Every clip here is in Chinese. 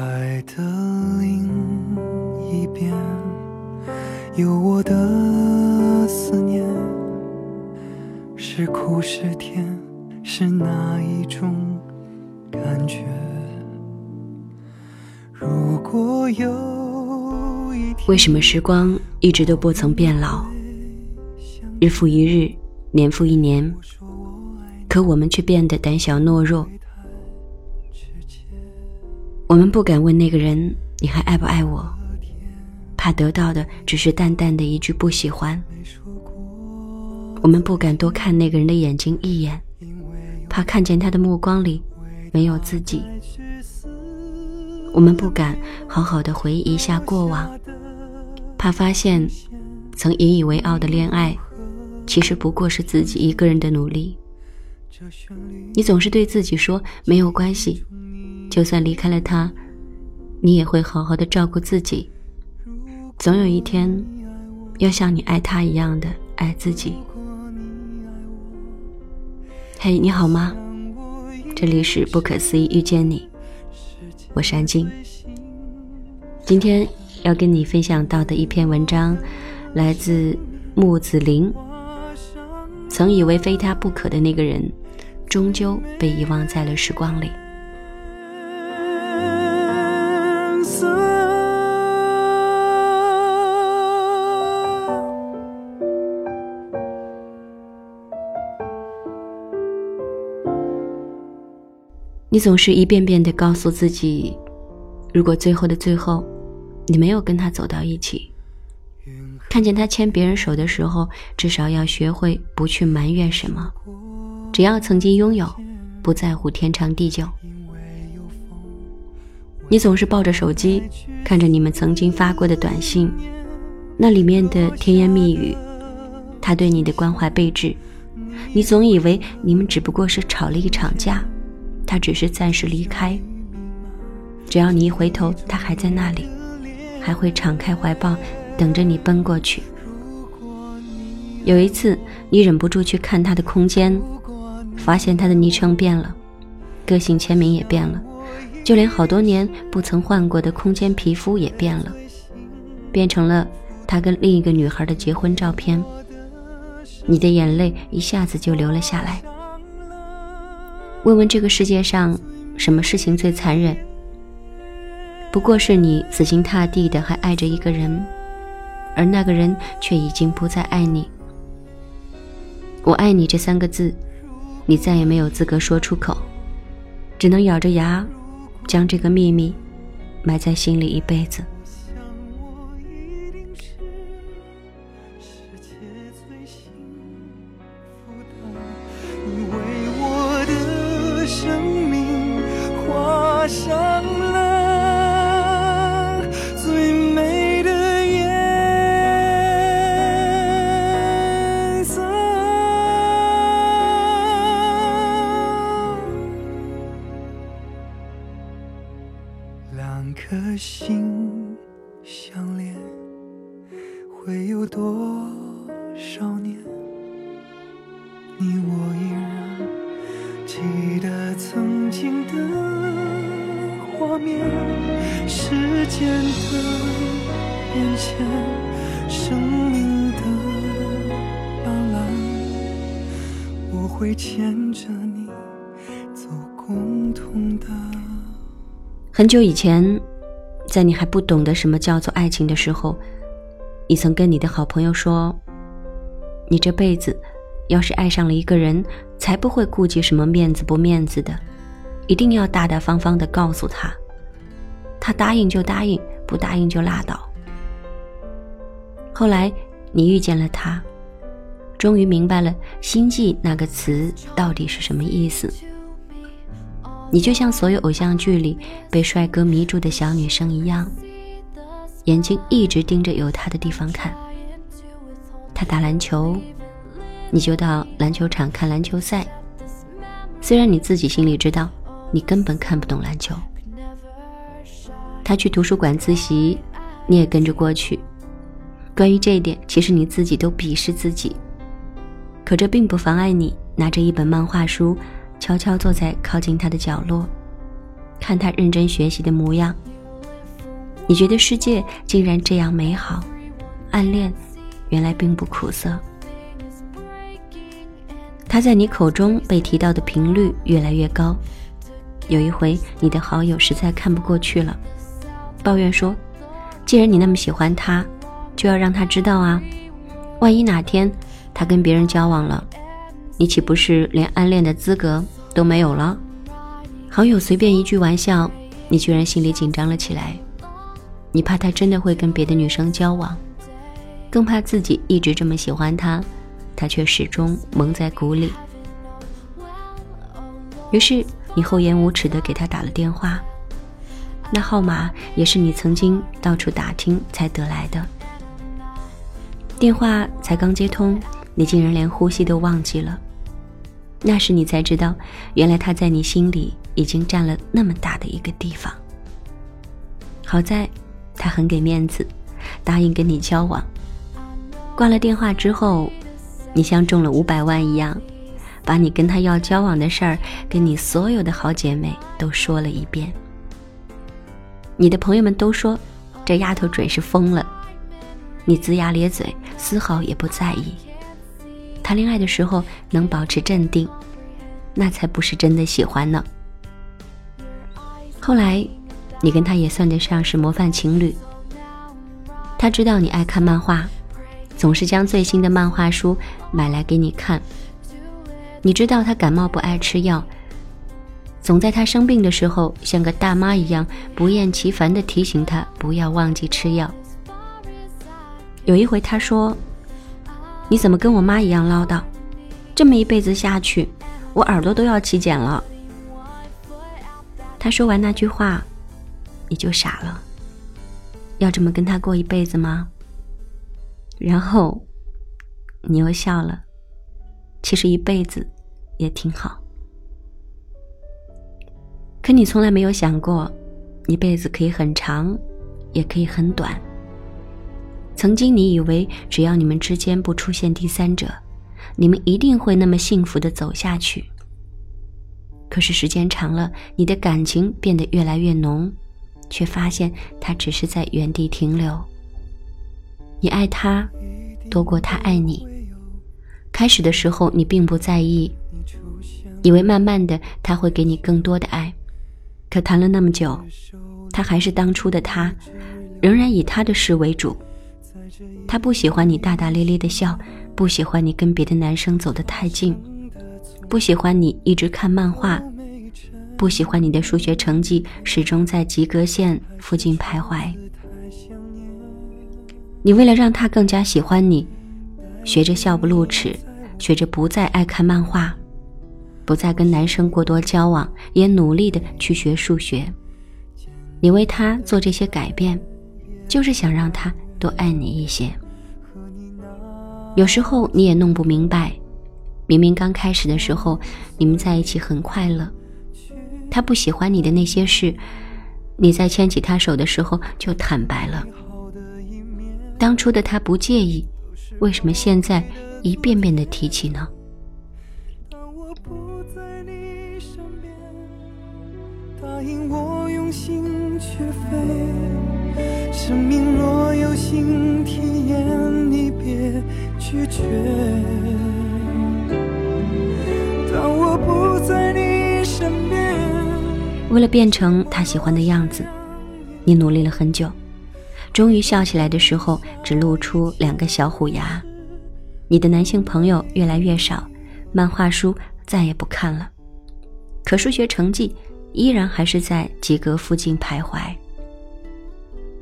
海的另一边，有我的思念，是苦是甜，是哪一种感觉？如果有一天，为什么时光一直都不曾变老？日复一日，年复一年，可我们却变得胆小懦弱。我们不敢问那个人你还爱不爱我，怕得到的只是淡淡的一句不喜欢。我们不敢多看那个人的眼睛一眼，怕看见他的目光里没有自己。我们不敢好好的回忆一下过往，怕发现曾引以为傲的恋爱，其实不过是自己一个人的努力。你总是对自己说没有关系。就算离开了他，你也会好好的照顾自己。总有一天，要像你爱他一样的爱自己。嘿，你好吗？这里是不可思议遇见你，我是安静。今天要跟你分享到的一篇文章，来自木子林。曾以为非他不可的那个人，终究被遗忘在了时光里。你总是一遍遍地告诉自己，如果最后的最后，你没有跟他走到一起，看见他牵别人手的时候，至少要学会不去埋怨什么，只要曾经拥有，不在乎天长地久。你总是抱着手机，看着你们曾经发过的短信，那里面的甜言蜜语，他对你的关怀备至，你总以为你们只不过是吵了一场架。他只是暂时离开，只要你一回头，他还在那里，还会敞开怀抱，等着你奔过去。有一次，你忍不住去看他的空间，发现他的昵称变了，个性签名也变了，就连好多年不曾换过的空间皮肤也变了，变成了他跟另一个女孩的结婚照片。你的眼泪一下子就流了下来。问问这个世界上，什么事情最残忍？不过是你死心塌地的还爱着一个人，而那个人却已经不再爱你。我爱你这三个字，你再也没有资格说出口，只能咬着牙，将这个秘密埋在心里一辈子。会有多少年，你我依然记得曾经的画面时间的变迁，生命的斑斓，我会牵着你走共同的。很久以前，在你还不懂得什么叫做爱情的时候，你曾跟你的好朋友说：“你这辈子要是爱上了一个人，才不会顾及什么面子不面子的，一定要大大方方的告诉他。”他答应就答应，不答应就拉倒。后来你遇见了他，终于明白了“心悸”那个词到底是什么意思。你就像所有偶像剧里被帅哥迷住的小女生一样，眼睛一直盯着有他的地方看。他打篮球，你就到篮球场看篮球赛。虽然你自己心里知道，你根本看不懂篮球。他去图书馆自习，你也跟着过去。关于这一点，其实你自己都鄙视自己，可这并不妨碍你拿着一本漫画书，悄悄坐在靠近他的角落，看他认真学习的模样，你觉得世界竟然这样美好，暗恋原来并不苦涩。他在你口中被提到的频率越来越高。有一回，你的好友实在看不过去了，抱怨说：“既然你那么喜欢他，就要让他知道啊！万一哪天他跟别人交往了，你岂不是连暗恋的资格都没有了？”好友随便一句玩笑，你居然心里紧张了起来。你怕他真的会跟别的女生交往，更怕自己一直这么喜欢他，他却始终蒙在鼓里。于是。你厚颜无耻地给他打了电话，那号码也是你曾经到处打听才得来的。电话才刚接通，你竟然连呼吸都忘记了。那时你才知道，原来他在你心里已经占了那么大的一个地方。好在，他很给面子，答应跟你交往。挂了电话之后，你像中了五百万一样。把你跟他要交往的事儿，跟你所有的好姐妹都说了一遍。你的朋友们都说，这丫头准是疯了。你龇牙咧嘴，丝毫也不在意。谈恋爱的时候能保持镇定，那才不是真的喜欢呢。后来，你跟他也算得上是模范情侣。他知道你爱看漫画，总是将最新的漫画书买来给你看。你知道他感冒不爱吃药，总在他生病的时候像个大妈一样不厌其烦地提醒他不要忘记吃药。有一回他说：“你怎么跟我妈一样唠叨？这么一辈子下去，我耳朵都要起茧了。”他说完那句话，你就傻了。要这么跟他过一辈子吗？然后你又笑了。其实一辈子也挺好，可你从来没有想过，一辈子可以很长，也可以很短。曾经你以为只要你们之间不出现第三者，你们一定会那么幸福的走下去。可是时间长了，你的感情变得越来越浓，却发现他只是在原地停留。你爱他，多过他爱你。开始的时候你并不在意，以为慢慢的他会给你更多的爱，可谈了那么久，他还是当初的他，仍然以他的事为主。他不喜欢你大大咧咧的笑，不喜欢你跟别的男生走得太近，不喜欢你一直看漫画，不喜欢你的数学成绩始终在及格线附近徘徊。你为了让他更加喜欢你。学着笑不露齿，学着不再爱看漫画，不再跟男生过多交往，也努力的去学数学。你为他做这些改变，就是想让他多爱你一些。有时候你也弄不明白，明明刚开始的时候你们在一起很快乐，他不喜欢你的那些事，你在牵起他手的时候就坦白了。当初的他不介意，为什么现在一遍遍的提起呢？我不在你身边。答应我用心去飞。生命若有新体验，你别拒绝。当我不在你身边。为了变成他喜欢的样子，你努力了很久。终于笑起来的时候，只露出两个小虎牙。你的男性朋友越来越少，漫画书再也不看了，可数学成绩依然还是在及格附近徘徊。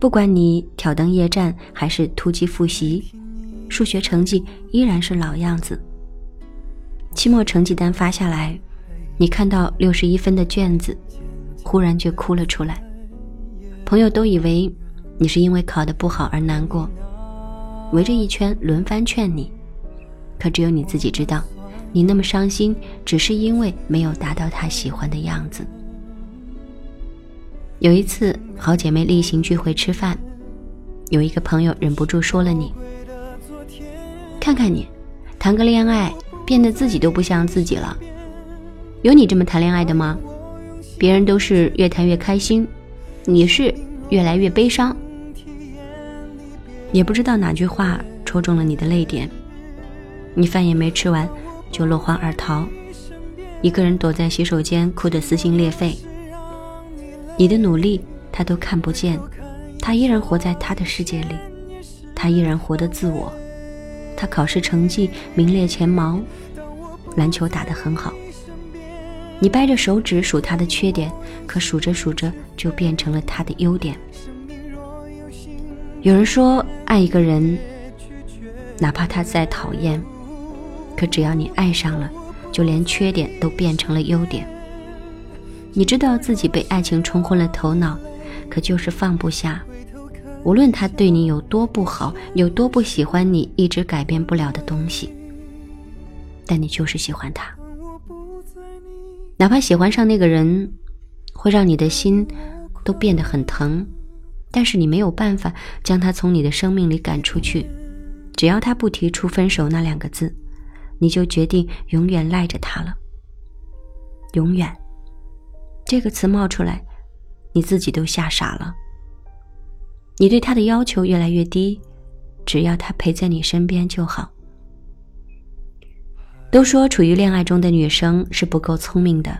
不管你挑灯夜战还是突击复习，数学成绩依然是老样子。期末成绩单发下来，你看到六十一分的卷子，忽然就哭了出来。朋友都以为。你是因为考得不好而难过，围着一圈轮番劝你，可只有你自己知道，你那么伤心，只是因为没有达到他喜欢的样子。有一次好姐妹例行聚会吃饭，有一个朋友忍不住说了你：“看看你，谈个恋爱变得自己都不像自己了，有你这么谈恋爱的吗？别人都是越谈越开心，你是。”越来越悲伤。也不知道哪句话戳中了你的泪点，你饭也没吃完就落荒而逃，一个人躲在洗手间哭得撕心裂肺。你的努力他都看不见，他依然活在他的世界里，他依然活得自我，他考试成绩名列前茅，篮球打得很好。你掰着手指数他的缺点，可数着数着就变成了他的优点。有人说，爱一个人，哪怕他再讨厌，可只要你爱上了，就连缺点都变成了优点。你知道自己被爱情冲昏了头脑，可就是放不下。无论他对你有多不好，有多不喜欢你，一直改变不了的东西，但你就是喜欢他。哪怕喜欢上那个人，会让你的心都变得很疼，但是你没有办法将他从你的生命里赶出去。只要他不提出分手那两个字，你就决定永远赖着他了。永远，这个词冒出来，你自己都吓傻了。你对他的要求越来越低，只要他陪在你身边就好。都说处于恋爱中的女生是不够聪明的，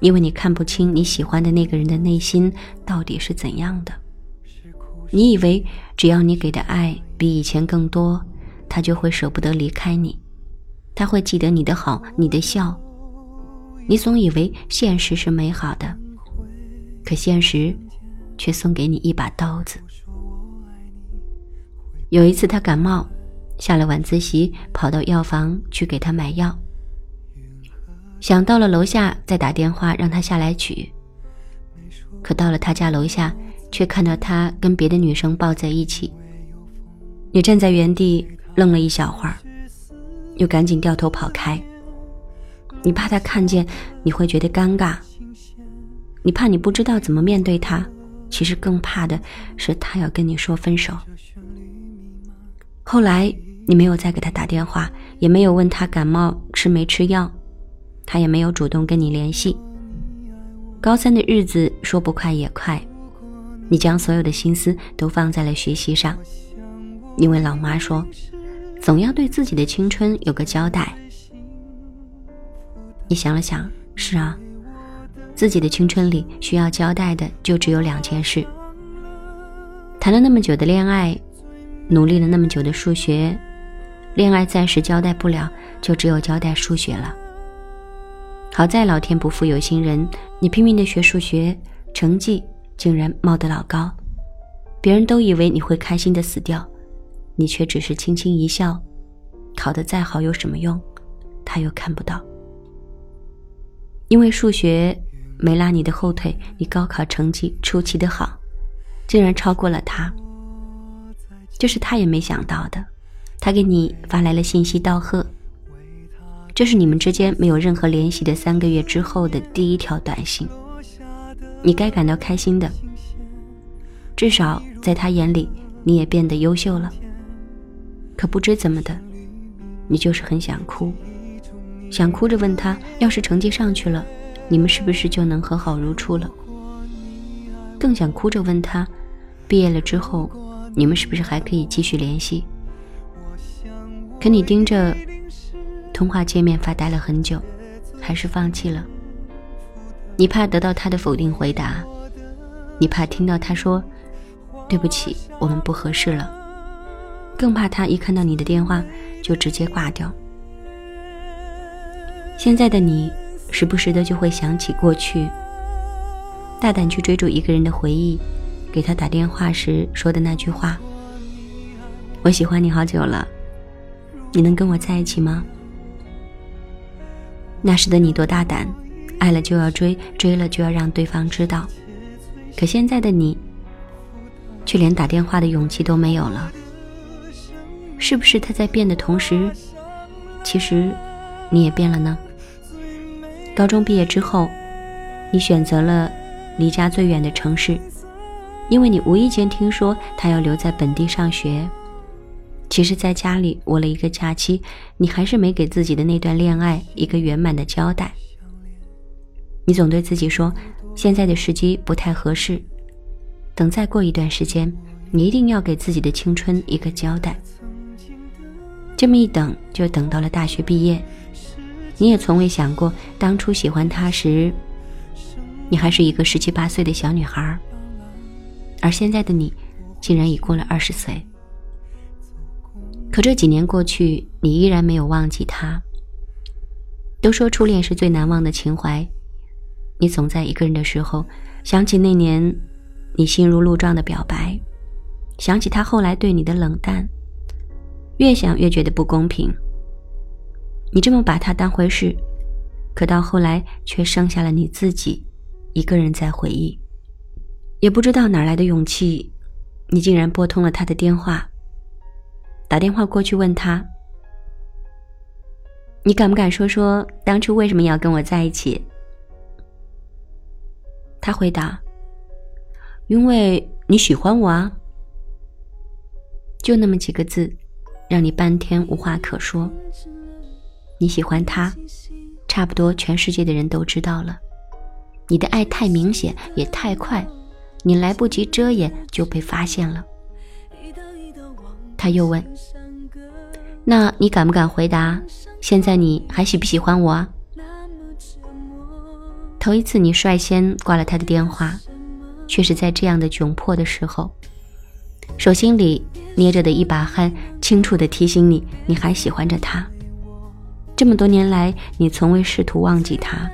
因为你看不清你喜欢的那个人的内心到底是怎样的。你以为只要你给的爱比以前更多，他就会舍不得离开你，他会记得你的好，你的笑。你总以为现实是美好的，可现实却送给你一把刀子。有一次他感冒。下了晚自习，跑到药房去给他买药。想到了楼下再打电话让他下来取。可到了他家楼下，却看到他跟别的女生抱在一起。你站在原地愣了一小会儿，又赶紧掉头跑开。你怕他看见，你会觉得尴尬。你怕你不知道怎么面对他，其实更怕的是他要跟你说分手。后来。你没有再给他打电话，也没有问他感冒吃没吃药，他也没有主动跟你联系。高三的日子说不快也快，你将所有的心思都放在了学习上，因为老妈说，总要对自己的青春有个交代。你想了想，是啊，自己的青春里需要交代的就只有两件事：谈了那么久的恋爱，努力了那么久的数学。恋爱暂时交代不了，就只有交代数学了。好在老天不负有心人，你拼命的学数学，成绩竟然冒得老高。别人都以为你会开心的死掉，你却只是轻轻一笑。考得再好有什么用？他又看不到。因为数学没拉你的后腿，你高考成绩出奇的好，竟然超过了他。这是他也没想到的。他给你发来了信息道贺，这是你们之间没有任何联系的三个月之后的第一条短信。你该感到开心的，至少在他眼里你也变得优秀了。可不知怎么的，你就是很想哭，想哭着问他：要是成绩上去了，你们是不是就能和好如初了？更想哭着问他：毕业了之后，你们是不是还可以继续联系？可你盯着通话界面发呆了很久，还是放弃了。你怕得到他的否定回答，你怕听到他说“对不起，我们不合适了”，更怕他一看到你的电话就直接挂掉。现在的你，时不时的就会想起过去，大胆去追逐一个人的回忆，给他打电话时说的那句话：“我喜欢你好久了。”你能跟我在一起吗？那时的你多大胆，爱了就要追，追了就要让对方知道。可现在的你，却连打电话的勇气都没有了。是不是他在变的同时，其实你也变了呢？高中毕业之后，你选择了离家最远的城市，因为你无意间听说他要留在本地上学。其实，在家里窝了一个假期，你还是没给自己的那段恋爱一个圆满的交代。你总对自己说，现在的时机不太合适，等再过一段时间，你一定要给自己的青春一个交代。这么一等，就等到了大学毕业。你也从未想过，当初喜欢他时，你还是一个十七八岁的小女孩，而现在的你，竟然已过了二十岁。可这几年过去，你依然没有忘记他。都说初恋是最难忘的情怀，你总在一个人的时候，想起那年你心如鹿撞的表白，想起他后来对你的冷淡，越想越觉得不公平。你这么把他当回事，可到后来却剩下了你自己一个人在回忆。也不知道哪来的勇气，你竟然拨通了他的电话。打电话过去问他：“你敢不敢说说当初为什么要跟我在一起？”他回答：“因为你喜欢我啊。”就那么几个字，让你半天无话可说。你喜欢他，差不多全世界的人都知道了。你的爱太明显，也太快，你来不及遮掩就被发现了。他又问：“那你敢不敢回答？现在你还喜不喜欢我啊？”头一次你率先挂了他的电话，却是在这样的窘迫的时候，手心里捏着的一把汗，清楚的提醒你，你还喜欢着他。这么多年来，你从未试图忘记他，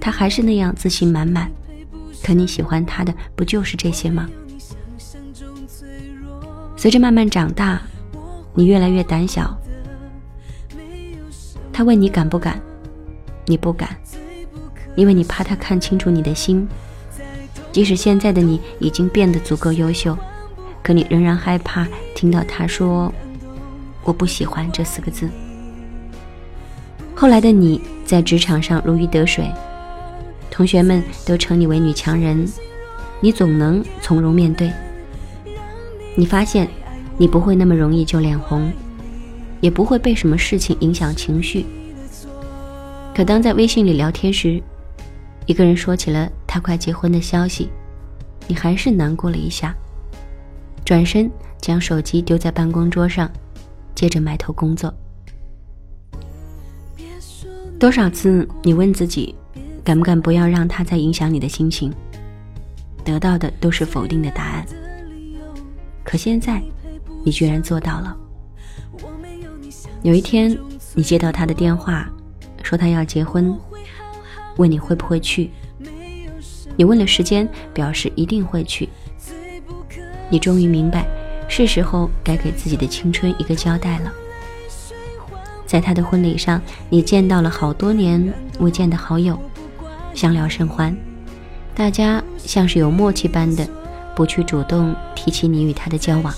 他还是那样自信满满。可你喜欢他的不就是这些吗？随着慢慢长大，你越来越胆小。他问你敢不敢，你不敢，因为你怕他看清楚你的心。即使现在的你已经变得足够优秀，可你仍然害怕听到他说“我不喜欢”这四个字。后来的你在职场上如鱼得水，同学们都称你为女强人，你总能从容面对。你发现，你不会那么容易就脸红，也不会被什么事情影响情绪。可当在微信里聊天时，一个人说起了他快结婚的消息，你还是难过了一下，转身将手机丢在办公桌上，接着埋头工作。多少次你问自己，敢不敢不要让他再影响你的心情？得到的都是否定的答案。可现在，你居然做到了。有一天，你接到他的电话，说他要结婚，问你会不会去。你问了时间，表示一定会去。你终于明白，是时候该给自己的青春一个交代了。在他的婚礼上，你见到了好多年未见的好友，相聊甚欢。大家像是有默契般的，不去主动提起你与他的交往。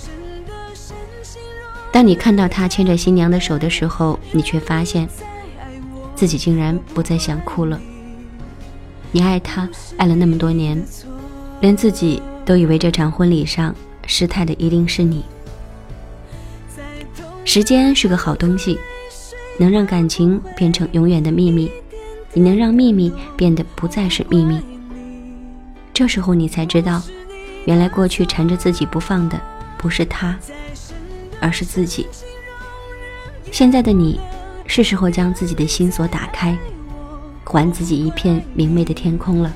当你看到他牵着新娘的手的时候，你却发现自己竟然不再想哭了。你爱他，爱了那么多年，连自己都以为这场婚礼上失态的一定是你。时间是个好东西。能让感情变成永远的秘密，也能让秘密变得不再是秘密。这时候你才知道，原来过去缠着自己不放的不是他，而是自己。现在的你，是时候将自己的心锁打开，还自己一片明媚的天空了。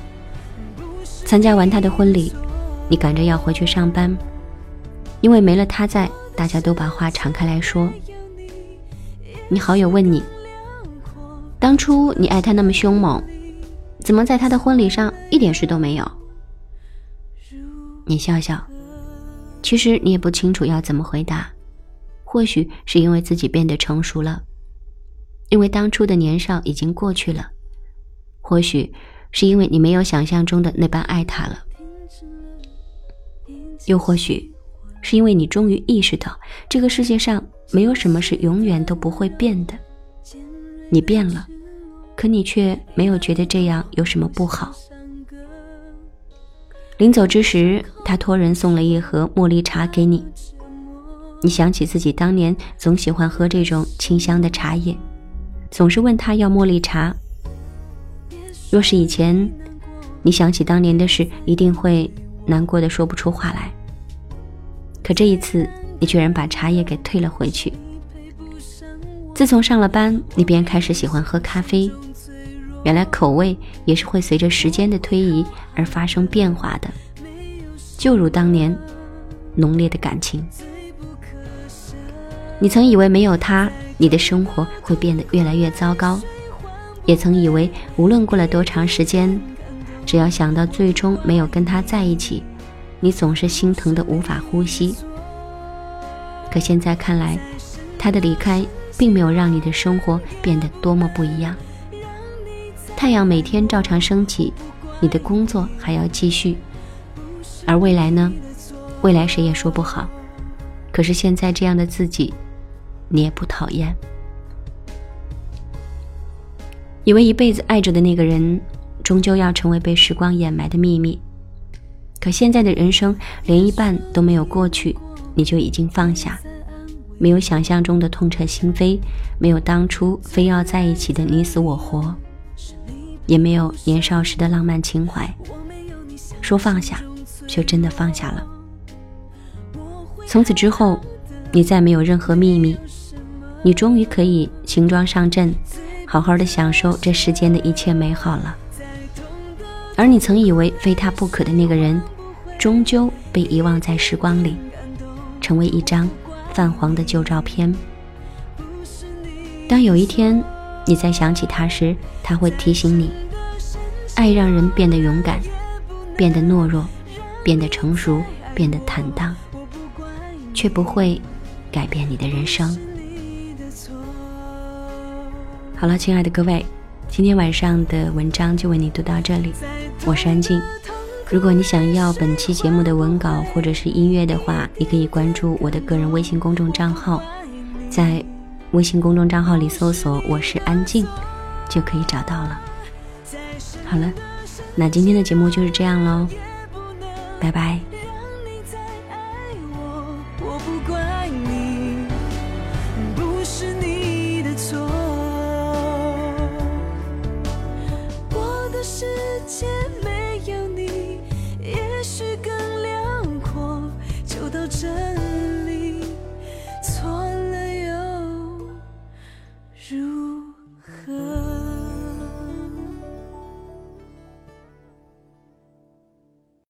参加完他的婚礼，你赶着要回去上班，因为没了他在，大家都把话敞开来说。你好友问你，当初你爱他那么凶猛，怎么在他的婚礼上一点事都没有？你笑笑，其实你也不清楚要怎么回答。或许是因为自己变得成熟了，因为当初的年少已经过去了；或许是因为你没有想象中的那般爱他了；又或许是因为你终于意识到这个世界上。没有什么是永远都不会变的。你变了，可你却没有觉得这样有什么不好。临走之时，他托人送了一盒茉莉茶给你。你想起自己当年总喜欢喝这种清香的茶叶，总是问他要茉莉茶。若是以前，你想起当年的事，一定会难过的说不出话来。可这一次，你居然把茶叶给退了回去。自从上了班，你便开始喜欢喝咖啡。原来口味也是会随着时间的推移而发生变化的，就如当年浓烈的感情。你曾以为没有他，你的生活会变得越来越糟糕，也曾以为无论过了多长时间，只要想到最终没有跟他在一起，你总是心疼的无法呼吸。可现在看来，他的离开并没有让你的生活变得多么不一样。太阳每天照常升起，你的工作还要继续，而未来呢？未来谁也说不好。可是现在这样的自己，你也不讨厌。以为一辈子爱着的那个人，终究要成为被时光掩埋的秘密。可现在的人生连一半都没有过去，你就已经放下，没有想象中的痛彻心扉，没有当初非要在一起的你死我活。也没有年少时的浪漫情怀，说放下，就真的放下了。从此之后，你再没有任何秘密，你终于可以轻装上阵，好好的享受这世间的一切美好了。而你曾以为非他不可的那个人，终究被遗忘在时光里，成为一张泛黄的旧照片。当有一天，你再想起他时，他会提醒你：爱让人变得勇敢，变得懦弱，变得成熟，变得坦荡，却不会改变你的人生。好了，亲爱的各位，今天晚上的文章就为你读到这里。我是安静。如果你想要本期节目的文稿或者是音乐的话，你可以关注我的个人微信公众账号，在。微信公众账号里搜索“我是安静”，就可以找到了。好了，那今天的节目就是这样喽，拜拜。